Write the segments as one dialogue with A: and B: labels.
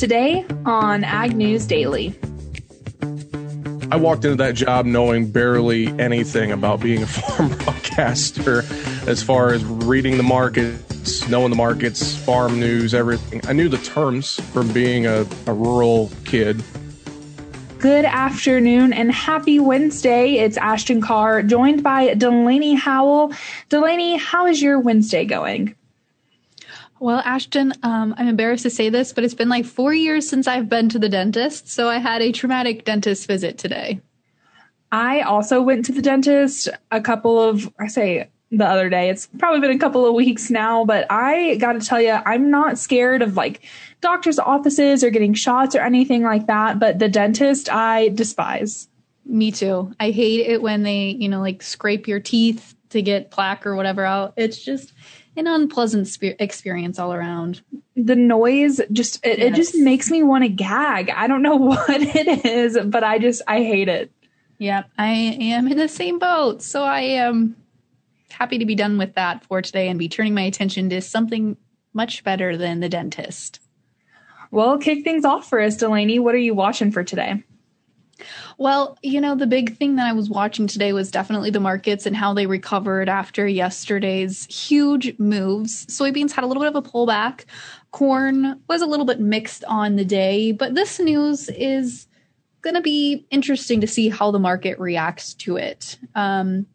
A: Today on Ag News Daily.
B: I walked into that job knowing barely anything about being a farm broadcaster as far as reading the markets, knowing the markets, farm news, everything. I knew the terms from being a, a rural kid.
A: Good afternoon and happy Wednesday. It's Ashton Carr joined by Delaney Howell. Delaney, how is your Wednesday going?
C: Well, Ashton, um, I'm embarrassed to say this, but it's been like four years since I've been to the dentist. So I had a traumatic dentist visit today.
A: I also went to the dentist a couple of, I say the other day, it's probably been a couple of weeks now, but I got to tell you, I'm not scared of like doctor's offices or getting shots or anything like that. But the dentist, I despise.
C: Me too. I hate it when they, you know, like scrape your teeth to get plaque or whatever out. It's just, an unpleasant spe- experience all around.
A: The noise just it, yes. it just makes me want to gag. I don't know what it is, but I just I hate it.
C: Yep, I am in the same boat. So I am happy to be done with that for today and be turning my attention to something much better than the dentist.
A: Well, kick things off for us, Delaney. What are you watching for today?
C: Well, you know, the big thing that I was watching today was definitely the markets and how they recovered after yesterday's huge moves. Soybeans had a little bit of a pullback. Corn was a little bit mixed on the day, but this news is going to be interesting to see how the market reacts to it. Um,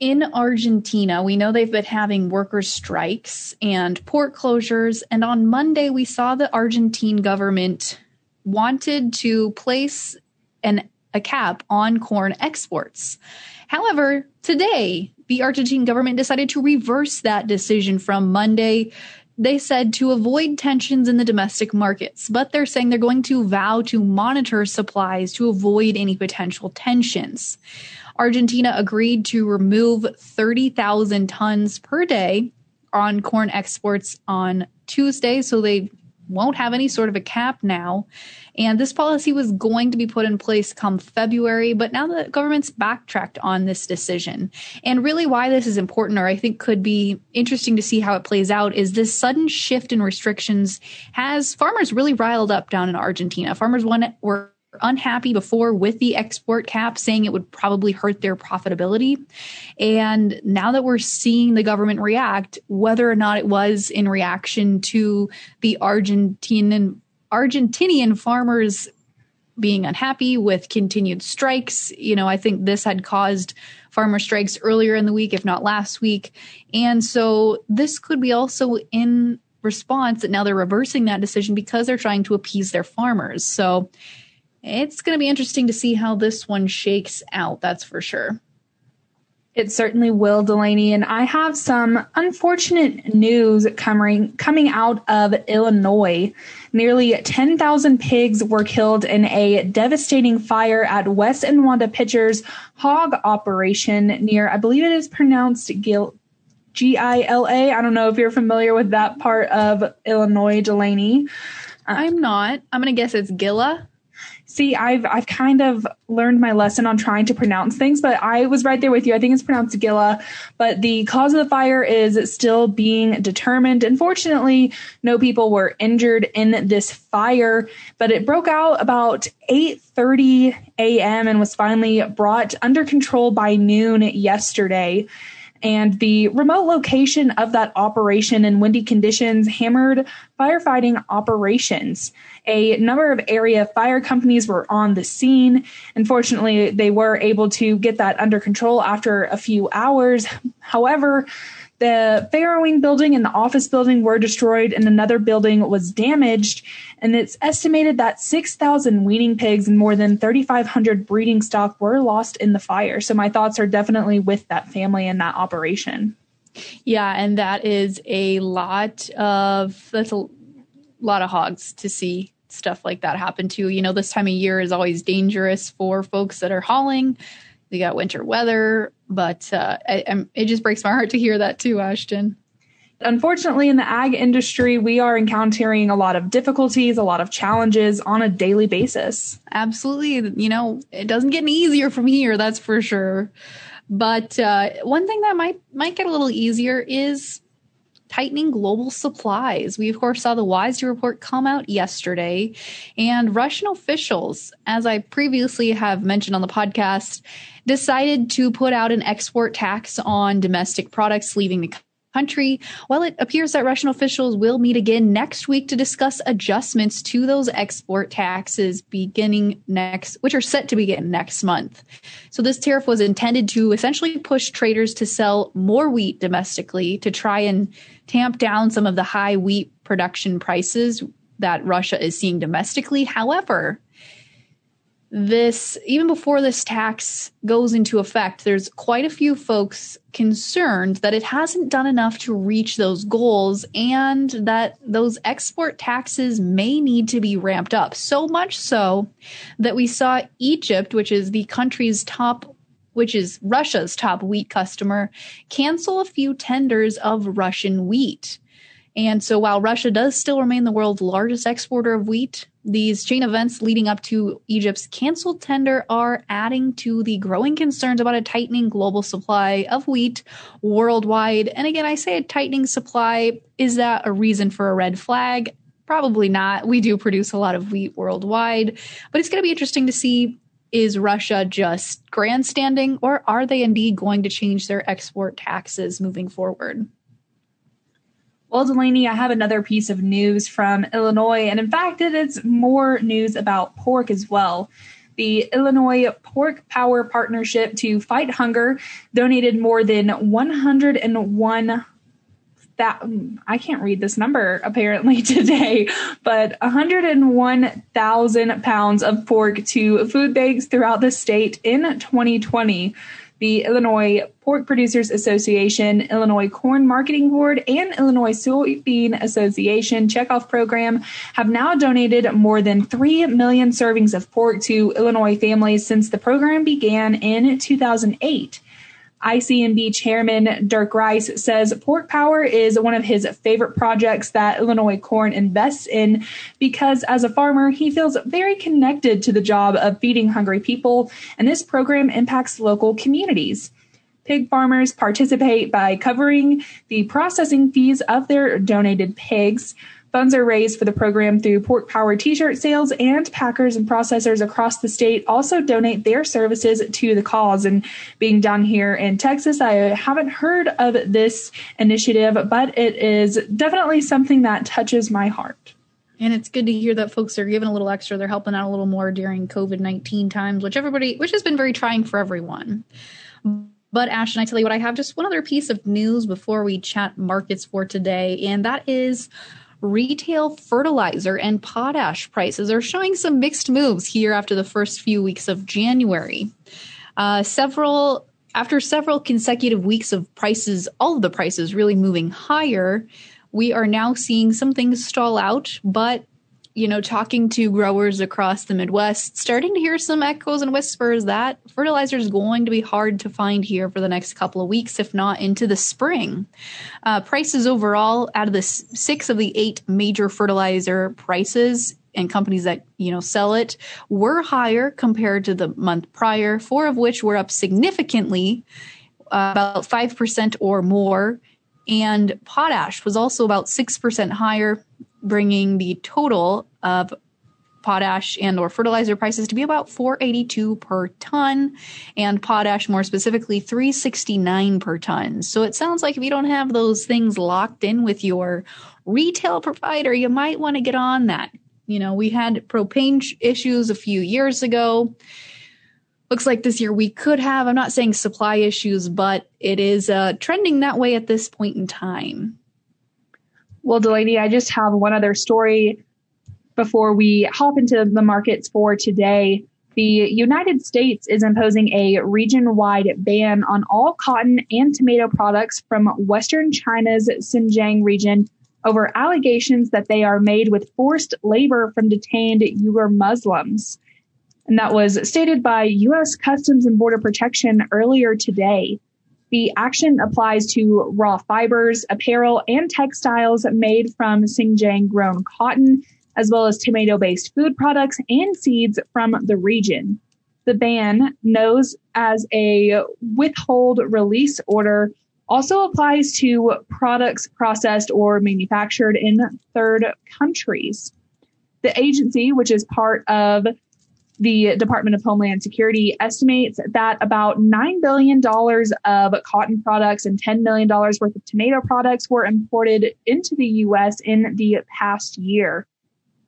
C: in Argentina, we know they've been having workers' strikes and port closures. And on Monday, we saw the Argentine government wanted to place an, a cap on corn exports. However, today, the Argentine government decided to reverse that decision from Monday. They said to avoid tensions in the domestic markets, but they're saying they're going to vow to monitor supplies to avoid any potential tensions. Argentina agreed to remove 30,000 tons per day on corn exports on Tuesday. So they won't have any sort of a cap now. And this policy was going to be put in place come February, but now the government's backtracked on this decision. And really, why this is important, or I think could be interesting to see how it plays out, is this sudden shift in restrictions has farmers really riled up down in Argentina. Farmers want, were unhappy before with the export cap, saying it would probably hurt their profitability. And now that we're seeing the government react, whether or not it was in reaction to the Argentinian Argentinian farmers being unhappy with continued strikes, you know, I think this had caused farmer strikes earlier in the week, if not last week. And so this could be also in response that now they're reversing that decision because they're trying to appease their farmers. So it's going to be interesting to see how this one shakes out, that's for sure.
A: It certainly will, Delaney. And I have some unfortunate news coming coming out of Illinois. Nearly 10,000 pigs were killed in a devastating fire at Wes and Wanda Pitcher's hog operation near, I believe it is pronounced Gil, G I L A. I don't know if you're familiar with that part of Illinois, Delaney.
C: I'm not. I'm going to guess it's Gila.
A: See, I've I've kind of learned my lesson on trying to pronounce things, but I was right there with you. I think it's pronounced Gila, but the cause of the fire is still being determined. Unfortunately, no people were injured in this fire, but it broke out about 8:30 a.m. and was finally brought under control by noon yesterday and the remote location of that operation and windy conditions hammered firefighting operations. A number of area fire companies were on the scene. Unfortunately, they were able to get that under control after a few hours. However, the farrowing building and the office building were destroyed, and another building was damaged. And it's estimated that 6,000 weaning pigs and more than 3,500 breeding stock were lost in the fire. So my thoughts are definitely with that family and that operation.
C: Yeah, and that is a lot of that's a lot of hogs to see stuff like that happen to. You know, this time of year is always dangerous for folks that are hauling. They got winter weather, but uh, I, it just breaks my heart to hear that too, Ashton.
A: Unfortunately, in the ag industry, we are encountering a lot of difficulties, a lot of challenges on a daily basis.
C: Absolutely. You know, it doesn't get any easier from here, that's for sure. But uh, one thing that might might get a little easier is tightening global supplies. We, of course, saw the WISE report come out yesterday, and Russian officials, as I previously have mentioned on the podcast, decided to put out an export tax on domestic products leaving the country. Well, it appears that Russian officials will meet again next week to discuss adjustments to those export taxes beginning next, which are set to begin next month. So this tariff was intended to essentially push traders to sell more wheat domestically to try and tamp down some of the high wheat production prices that Russia is seeing domestically. However, this even before this tax goes into effect there's quite a few folks concerned that it hasn't done enough to reach those goals and that those export taxes may need to be ramped up. So much so that we saw Egypt which is the country's top which is Russia's top wheat customer cancel a few tenders of Russian wheat. And so while Russia does still remain the world's largest exporter of wheat, these chain events leading up to Egypt's canceled tender are adding to the growing concerns about a tightening global supply of wheat worldwide. And again, I say a tightening supply. Is that a reason for a red flag? Probably not. We do produce a lot of wheat worldwide, but it's going to be interesting to see is Russia just grandstanding or are they indeed going to change their export taxes moving forward?
A: Well, Delaney, I have another piece of news from Illinois, and in fact, it is more news about pork as well. The Illinois Pork Power Partnership to Fight Hunger donated more than 101 that I can't read this number apparently today, but 101,000 pounds of pork to food banks throughout the state in 2020 the Illinois Pork Producers Association, Illinois Corn Marketing Board, and Illinois Soybean Association checkoff program have now donated more than 3 million servings of pork to Illinois families since the program began in 2008. ICMB Chairman Dirk Rice says Pork Power is one of his favorite projects that Illinois Corn invests in because as a farmer, he feels very connected to the job of feeding hungry people, and this program impacts local communities. Pig farmers participate by covering the processing fees of their donated pigs. Funds are raised for the program through Pork Power t shirt sales, and packers and processors across the state also donate their services to the cause. And being down here in Texas, I haven't heard of this initiative, but it is definitely something that touches my heart.
C: And it's good to hear that folks are giving a little extra. They're helping out a little more during COVID 19 times, which everybody, which has been very trying for everyone. But Ashton, I tell you what, I have just one other piece of news before we chat markets for today, and that is retail fertilizer and potash prices are showing some mixed moves here after the first few weeks of January. Uh, several after several consecutive weeks of prices, all of the prices really moving higher, we are now seeing some things stall out, but you know, talking to growers across the Midwest, starting to hear some echoes and whispers that fertilizer is going to be hard to find here for the next couple of weeks, if not into the spring. Uh, prices overall, out of the six of the eight major fertilizer prices and companies that you know sell it, were higher compared to the month prior. Four of which were up significantly, uh, about five percent or more. And potash was also about 6% higher bringing the total of potash and or fertilizer prices to be about 482 per ton and potash more specifically 369 per ton. So it sounds like if you don't have those things locked in with your retail provider, you might want to get on that. You know, we had propane issues a few years ago. Looks like this year we could have, I'm not saying supply issues, but it is uh, trending that way at this point in time.
A: Well, Delaney, I just have one other story before we hop into the markets for today. The United States is imposing a region wide ban on all cotton and tomato products from Western China's Xinjiang region over allegations that they are made with forced labor from detained Uyghur Muslims. And that was stated by U.S. Customs and Border Protection earlier today. The action applies to raw fibers, apparel, and textiles made from Xinjiang grown cotton, as well as tomato based food products and seeds from the region. The ban, known as a withhold release order, also applies to products processed or manufactured in third countries. The agency, which is part of the Department of Homeland Security estimates that about $9 billion of cotton products and $10 million worth of tomato products were imported into the U.S. in the past year.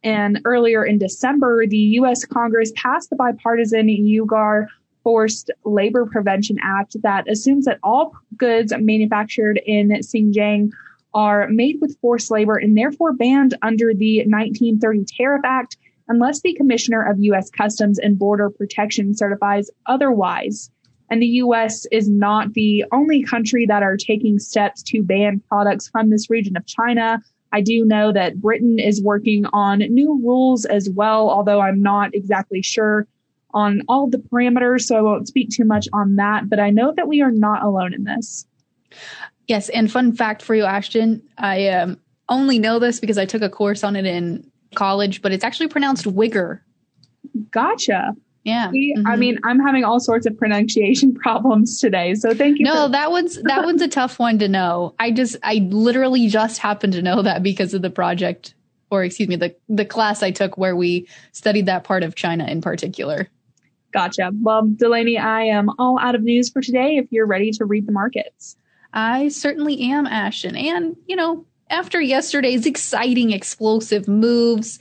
A: And earlier in December, the U.S. Congress passed the bipartisan Uyghur Forced Labor Prevention Act that assumes that all goods manufactured in Xinjiang are made with forced labor and therefore banned under the 1930 Tariff Act unless the Commissioner of U.S. Customs and Border Protection certifies otherwise. And the U.S. is not the only country that are taking steps to ban products from this region of China. I do know that Britain is working on new rules as well, although I'm not exactly sure on all the parameters, so I won't speak too much on that. But I know that we are not alone in this.
C: Yes, and fun fact for you, Ashton, I um, only know this because I took a course on it in college, but it's actually pronounced Wigger.
A: Gotcha.
C: Yeah.
A: See, mm-hmm. I mean, I'm having all sorts of pronunciation problems today. So thank you.
C: No, for- that one's that one's a tough one to know. I just I literally just happened to know that because of the project or excuse me, the the class I took where we studied that part of China in particular.
A: Gotcha. Well, Delaney, I am all out of news for today if you're ready to read the markets.
C: I certainly am, Ashton. And, you know, after yesterday's exciting, explosive moves,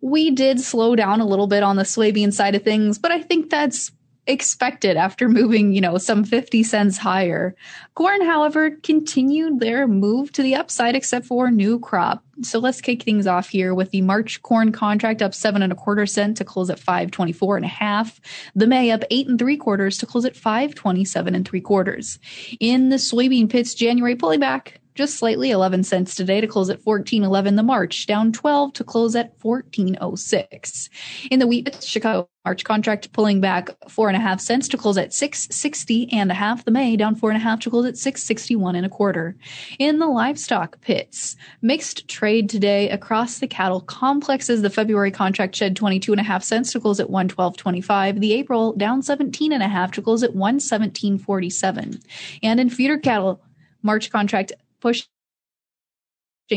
C: we did slow down a little bit on the soybean side of things, but I think that's expected after moving, you know, some 50 cents higher. Corn, however, continued their move to the upside except for new crop. So let's kick things off here with the March corn contract up seven and a quarter cent to close at 524 and a half. The May up eight and three quarters to close at 527 and three quarters. In the soybean pits, January pulling back just slightly 11 cents today to close at 14.11 the March, down 12 to close at 14.06. In the wheat, Chicago March contract pulling back four and a half cents to close at 660 and a half. The May down four and a half to close at 661 and a quarter. In the livestock pits, mixed trade today across the cattle complexes. The February contract shed 22 and a half cents to close at 112.25. The April down 17 and a half to close at 117.47. And in feeder cattle, March contract pushing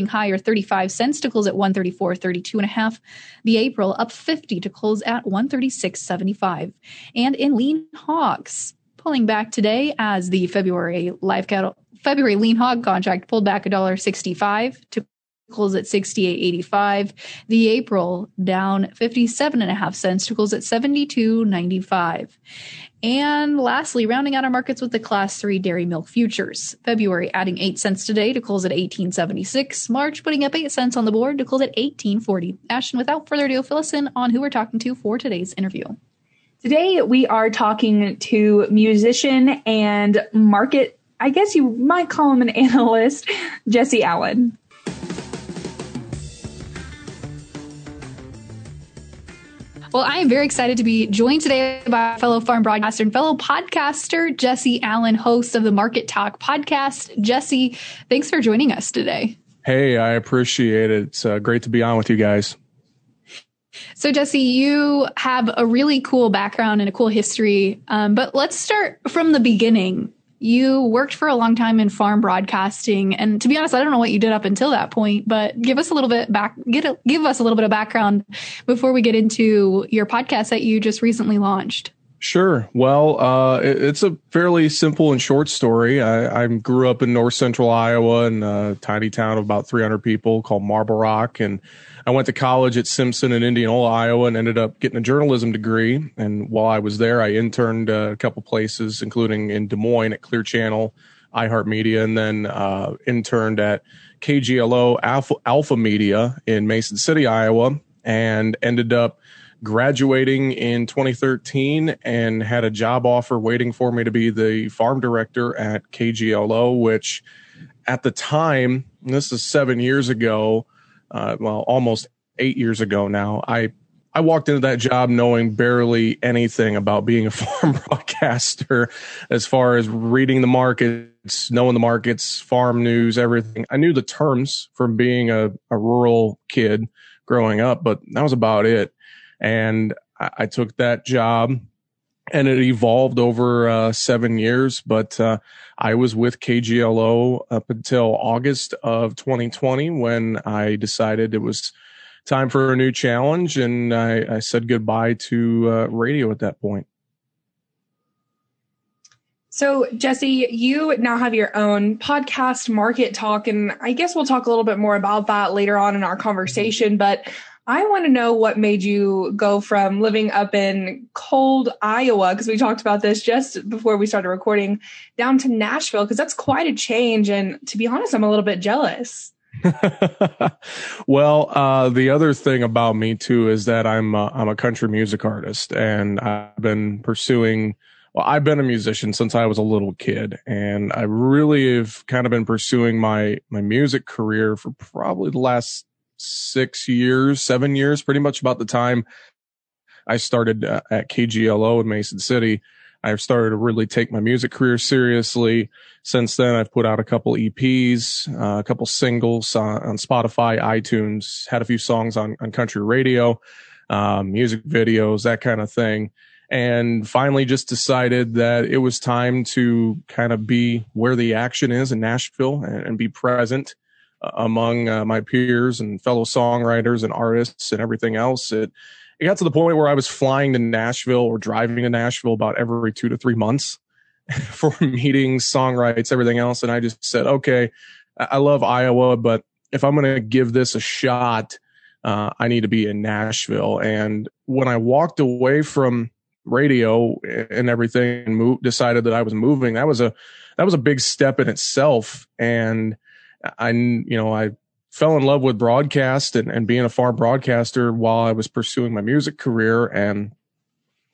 C: higher 35 cents to close at 134 32 and a half. The april up 50 to close at 136.75 and in lean hogs pulling back today as the february live cattle february lean hog contract pulled back $1.65 to close at 68.85 the april down 57 and a half cents at 72.95 and lastly, rounding out our markets with the class three dairy milk futures. February adding eight cents today to close at 1876. March putting up eight cents on the board to close at 1840. Ashton, without further ado, fill us in on who we're talking to for today's interview.
A: Today we are talking to musician and market, I guess you might call him an analyst, Jesse Allen.
C: Well, I am very excited to be joined today by fellow farm broadcaster and fellow podcaster, Jesse Allen, host of the Market Talk podcast. Jesse, thanks for joining us today.
B: Hey, I appreciate it. It's uh, great to be on with you guys.
C: So, Jesse, you have a really cool background and a cool history, um, but let's start from the beginning you worked for a long time in farm broadcasting and to be honest i don't know what you did up until that point but give us a little bit back get a, give us a little bit of background before we get into your podcast that you just recently launched
B: Sure. Well, uh, it, it's a fairly simple and short story. I, I grew up in north central Iowa in a tiny town of about 300 people called Marble Rock. And I went to college at Simpson in Indianola, Iowa, and ended up getting a journalism degree. And while I was there, I interned uh, a couple places, including in Des Moines at Clear Channel, iHeartMedia, and then uh, interned at KGLO Alpha, Alpha Media in Mason City, Iowa, and ended up graduating in 2013 and had a job offer waiting for me to be the farm director at KGLO, which at the time, this is seven years ago, uh, well, almost eight years ago now, I I walked into that job knowing barely anything about being a farm broadcaster as far as reading the markets, knowing the markets, farm news, everything. I knew the terms from being a, a rural kid growing up, but that was about it. And I, I took that job and it evolved over uh, seven years. But uh, I was with KGLO up until August of 2020 when I decided it was time for a new challenge, and I, I said goodbye to uh, radio at that point.
A: So, Jesse, you now have your own podcast, Market Talk, and I guess we'll talk a little bit more about that later on in our conversation. But I want to know what made you go from living up in cold Iowa, because we talked about this just before we started recording, down to Nashville, because that's quite a change. And to be honest, I'm a little bit jealous.
B: well, uh, the other thing about me too is that I'm uh, I'm a country music artist, and I've been pursuing well, I've been a musician since I was a little kid, and I really have kind of been pursuing my my music career for probably the last six years, seven years, pretty much about the time I started uh, at KGLO in Mason City. I've started to really take my music career seriously. Since then, I've put out a couple EPs, uh, a couple singles on, on, Spotify, iTunes, had a few songs on, on country radio, um, music videos, that kind of thing and finally just decided that it was time to kind of be where the action is in Nashville and, and be present among uh, my peers and fellow songwriters and artists and everything else. It, it got to the point where I was flying to Nashville or driving to Nashville about every two to three months for meetings, songwrites, everything else. And I just said, okay, I love Iowa, but if I'm going to give this a shot, uh, I need to be in Nashville. And when I walked away from radio and everything and move, decided that I was moving. That was a, that was a big step in itself. And I, you know, I fell in love with broadcast and, and being a farm broadcaster while I was pursuing my music career. And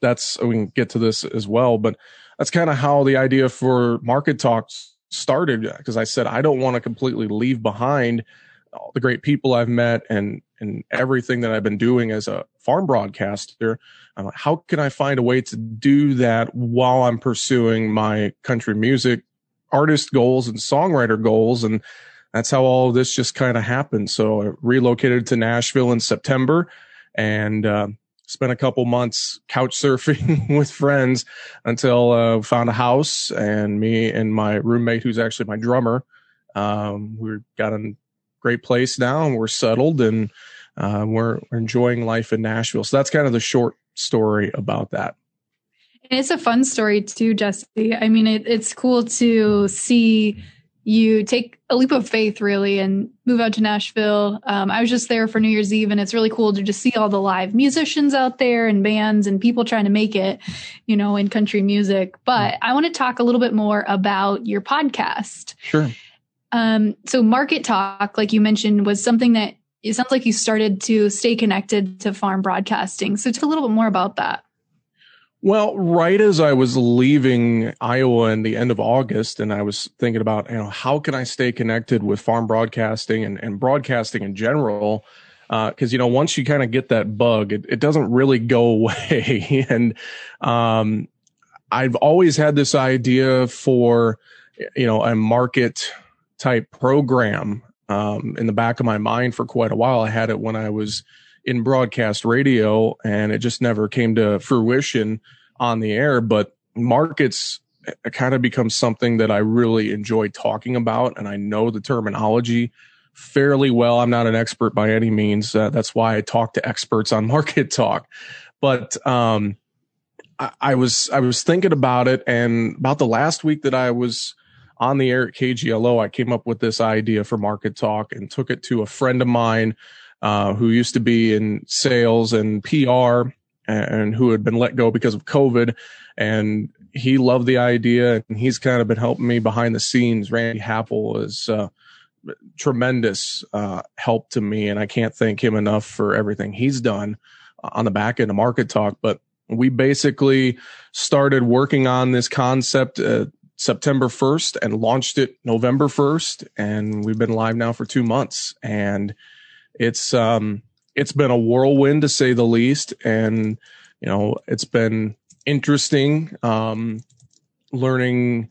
B: that's, we can get to this as well, but that's kind of how the idea for market talks started. Cause I said, I don't want to completely leave behind all the great people I've met and, and everything that I've been doing as a farm broadcaster. I'm like, how can I find a way to do that while I'm pursuing my country music artist goals and songwriter goals? And that's how all this just kind of happened. So I relocated to Nashville in September and, uh, spent a couple months couch surfing with friends until uh, found a house and me and my roommate who's actually my drummer um, we got a great place now and we're settled and uh, we're, we're enjoying life in Nashville. So that's kind of the short story about that.
C: It's a fun story too, Jesse. I mean, it, it's cool to see you take a leap of faith really and move out to Nashville. Um, I was just there for New Year's Eve and it's really cool to just see all the live musicians out there and bands and people trying to make it, you know, in country music. But I want to talk a little bit more about your podcast.
B: Sure.
C: Um, so Market Talk, like you mentioned, was something that it sounds like you started to stay connected to farm broadcasting. So talk a little bit more about that.
B: Well, right as I was leaving Iowa in the end of August, and I was thinking about, you know, how can I stay connected with farm broadcasting and, and broadcasting in general? Because, uh, you know, once you kind of get that bug, it, it doesn't really go away. and um, I've always had this idea for, you know, a market type program um, in the back of my mind for quite a while. I had it when I was in broadcast radio and it just never came to fruition on the air. But markets kind of becomes something that I really enjoy talking about. And I know the terminology fairly well. I'm not an expert by any means. Uh, that's why I talk to experts on market talk. But, um, I, I was, I was thinking about it and about the last week that I was on the air at KGLO, I came up with this idea for Market Talk and took it to a friend of mine uh, who used to be in sales and PR and who had been let go because of COVID. And he loved the idea and he's kind of been helping me behind the scenes. Randy Happel is uh, tremendous uh, help to me. And I can't thank him enough for everything he's done on the back end of Market Talk. But we basically started working on this concept uh, September 1st and launched it November 1st. And we've been live now for two months and it's, um, it's been a whirlwind to say the least. And, you know, it's been interesting, um, learning,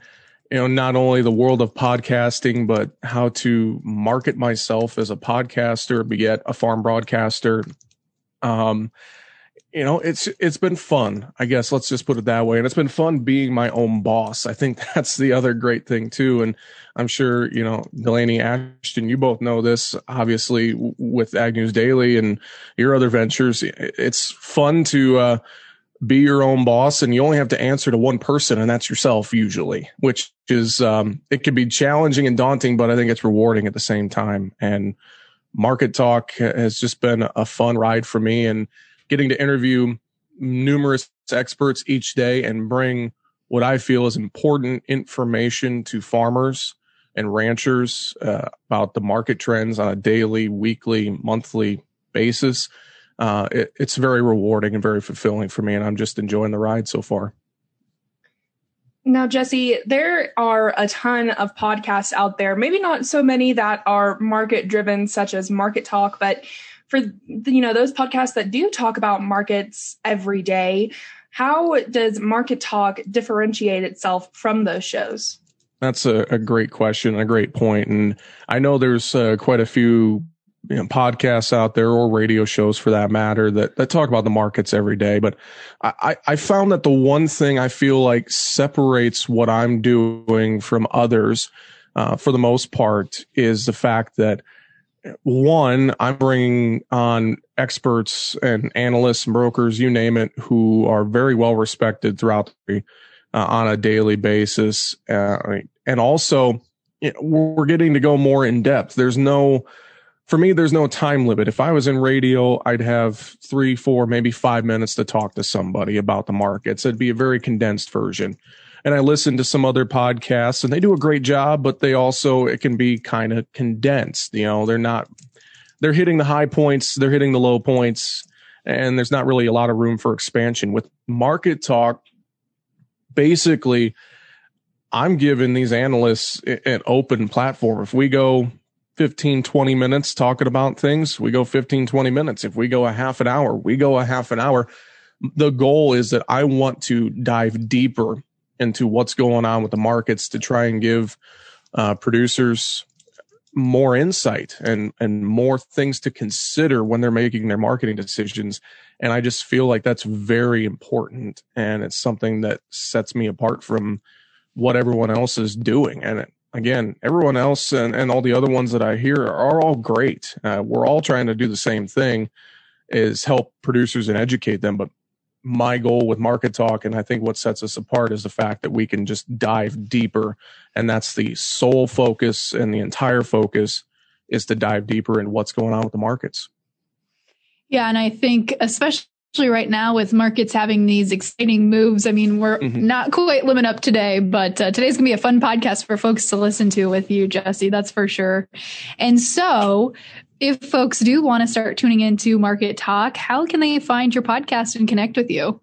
B: you know, not only the world of podcasting, but how to market myself as a podcaster, be yet a farm broadcaster. Um, you know, it's it's been fun. I guess let's just put it that way. And it's been fun being my own boss. I think that's the other great thing too. And I'm sure you know Delaney Ashton. You both know this, obviously, with Ag News Daily and your other ventures. It's fun to uh, be your own boss, and you only have to answer to one person, and that's yourself usually. Which is um, it can be challenging and daunting, but I think it's rewarding at the same time. And Market Talk has just been a fun ride for me, and getting to interview numerous experts each day and bring what I feel is important information to farmers and ranchers uh, about the market trends on a daily, weekly, monthly basis. Uh, it, it's very rewarding and very fulfilling for me, and I'm just enjoying the ride so far.
A: Now, Jesse, there are a ton of podcasts out there, maybe not so many that are market driven, such as Market Talk, but for you know those podcasts that do talk about markets every day how does market talk differentiate itself from those shows
B: that's a, a great question a great point and i know there's uh, quite a few you know, podcasts out there or radio shows for that matter that, that talk about the markets every day. But I, I found that the one thing I feel like separates what I'm doing from others, uh, for the most part is the fact that one, I'm bringing on experts and analysts and brokers, you name it, who are very well respected throughout the uh, on a daily basis. Uh, and also, you know, we're getting to go more in depth. There's no, for me, there's no time limit. If I was in radio, I'd have three, four, maybe five minutes to talk to somebody about the markets. It'd be a very condensed version and I listen to some other podcasts and they do a great job, but they also, it can be kind of condensed. You know, they're not, they're hitting the high points, they're hitting the low points, and there's not really a lot of room for expansion. With market talk, basically, I'm giving these analysts an open platform. If we go 15, 20 minutes talking about things, we go 15, 20 minutes. If we go a half an hour, we go a half an hour. The goal is that I want to dive deeper into what's going on with the markets to try and give uh, producers more insight and and more things to consider when they're making their marketing decisions. And i just feel like that's very important. And it's something that sets me apart from what everyone else is doing. And again everyone else and, and all the other ones that i hear are all great. Uh, we're all trying to do the same thing is help producers and educate them. But my goal with market talk and i think what sets us apart is the fact that we can just dive deeper and that's the sole focus and the entire focus is to dive deeper in what's going on with the markets.
C: Yeah and i think especially right now with markets having these exciting moves i mean we're mm-hmm. not quite limit up today but uh, today's gonna be a fun podcast for folks to listen to with you jesse that's for sure and so if folks do want to start tuning into Market Talk, how can they find your podcast and connect with you?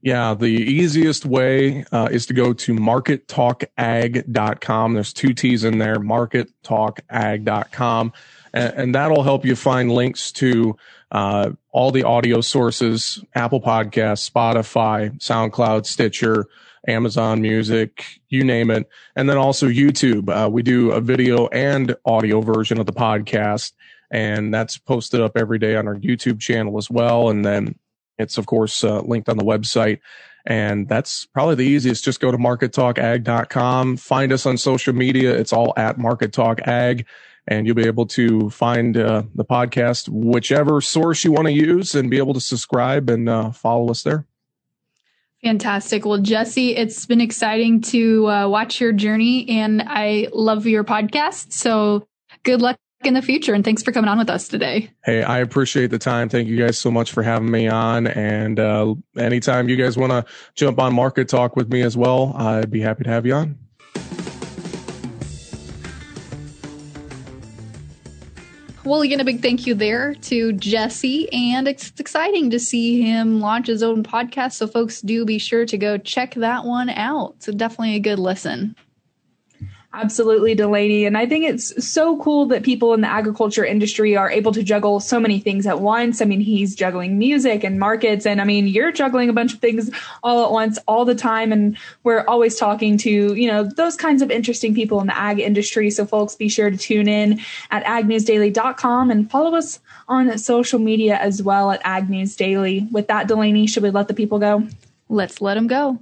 B: Yeah, the easiest way uh, is to go to markettalkag.com. There's two T's in there, markettalkag.com. And, and that'll help you find links to uh, all the audio sources Apple Podcasts, Spotify, SoundCloud, Stitcher, Amazon Music, you name it. And then also YouTube. Uh, we do a video and audio version of the podcast and that's posted up every day on our YouTube channel as well. And then it's of course uh, linked on the website. And that's probably the easiest. Just go to markettalkag.com, find us on social media. It's all at Market Talk Ag, and you'll be able to find uh, the podcast, whichever source you want to use, and be able to subscribe and uh, follow us there.
C: Fantastic. Well, Jesse, it's been exciting to uh, watch your journey, and I love your podcast. So good luck in the future. And thanks for coming on with us today.
B: Hey, I appreciate the time. Thank you guys so much for having me on. And uh, anytime you guys want to jump on Market Talk with me as well, I'd be happy to have you on.
C: Well, again, a big thank you there to Jesse. And it's exciting to see him launch his own podcast. So, folks, do be sure to go check that one out. So, definitely a good listen.
A: Absolutely, Delaney. And I think it's so cool that people in the agriculture industry are able to juggle so many things at once. I mean, he's juggling music and markets. And I mean, you're juggling a bunch of things all at once all the time. And we're always talking to, you know, those kinds of interesting people in the ag industry. So, folks, be sure to tune in at agnewsdaily.com and follow us on social media as well at Ag News Daily. With that, Delaney, should we let the people go?
C: Let's let them go.